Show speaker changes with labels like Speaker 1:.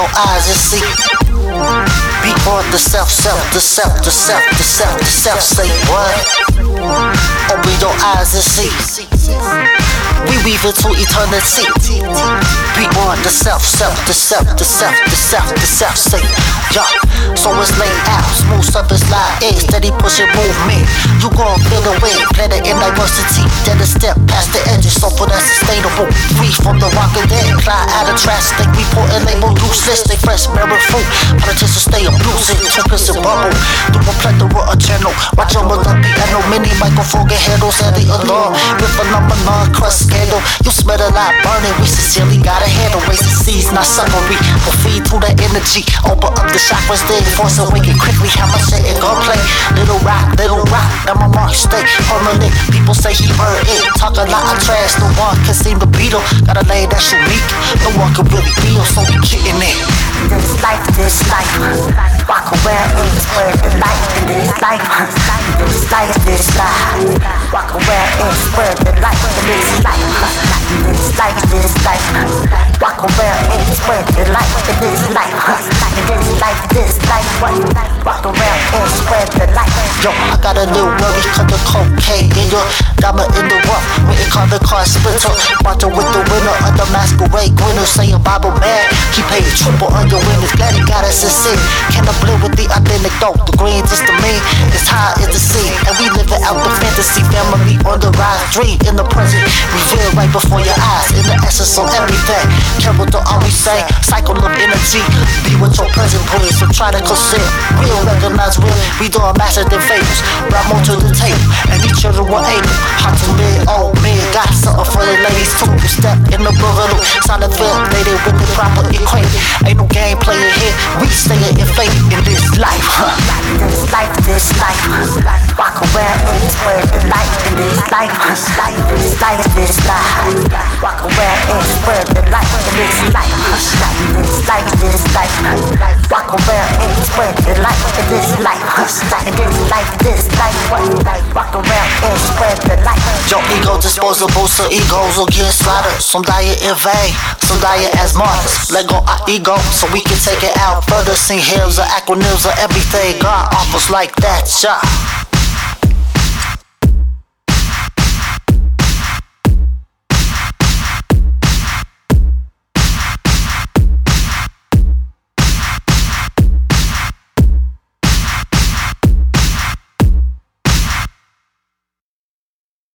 Speaker 1: your eyes and see. Be on the self, self, the self, the self, the self, the self. Say what? Open your eyes and see. We weave into eternity. On the self, self, the self, the self, the self, the self. Say yeah. So it's laid out, smooth surface line, A steady pushing movement. You gon' feel the way, planet in diversity. Then a step past the edges, so for that sustainable. Free from the rocket dead, climb out of trash, think we put a label useless. Stay fresh, bearing fruit. Politicians stay abusive, two and bubble. Do a plethora of channel. Watch over the piano, mini microphone get handles and the alarm. With phenomenon, crust scandal. You a lot burning, we sincerely gotta handle. The seeds, not suckery. We'll feed through the energy, open up the chakras, then force awaken quickly. How much it gon' play? Little rock, little rock, now my mark stay permanent. People say he heard it, talk a lot of trash, no one can seem to beat him. Got a lane that's unique, no one can really him, so we getting it.
Speaker 2: This life, this life, walk around and spread the light in this life. Life, this life, walk around and spread the light in this life. Life, this life, walk around and spread the light in this life. Life, this life, walk and the light.
Speaker 1: Yo, I got a little worry cause the cocaine in your diamond in the rough. When it called the car splinter, watching with the winner of the masquerade winner saying Bible man. He paid triple on your winners, glad he got us in sin. Can I blend with the authentic dope? The green just the mean, it's high as the sea. And we living out the fantasy family on the rise. Dream in the present, reveal right before your eyes. In the essence of everything. Careful to always say, cycle of energy. Be with your present brings, so try to conceal. Real recognize real, we doing massive favors. Brought more to the table, and each other were able. Hot to mid, old oh men, got something for the ladies too. Step in the boogaloo, of feel, lady with the proper equation. Ain't no game playing here, we staying in faith in this life. Huh.
Speaker 2: This life, this life, walk around and spread the light in this life. This life, this life, this life, walk around and spread the light in this life. This life, this life, walk around and spread the light in this life. This life, this life, walk around and spread the light.
Speaker 1: Your ego disposable, so egos will get slaughtered. Some die in vain, some die as martyrs. Let go our ego, so we can take it out further. Sing hymns or acronyms or everything God offers like that, yeah.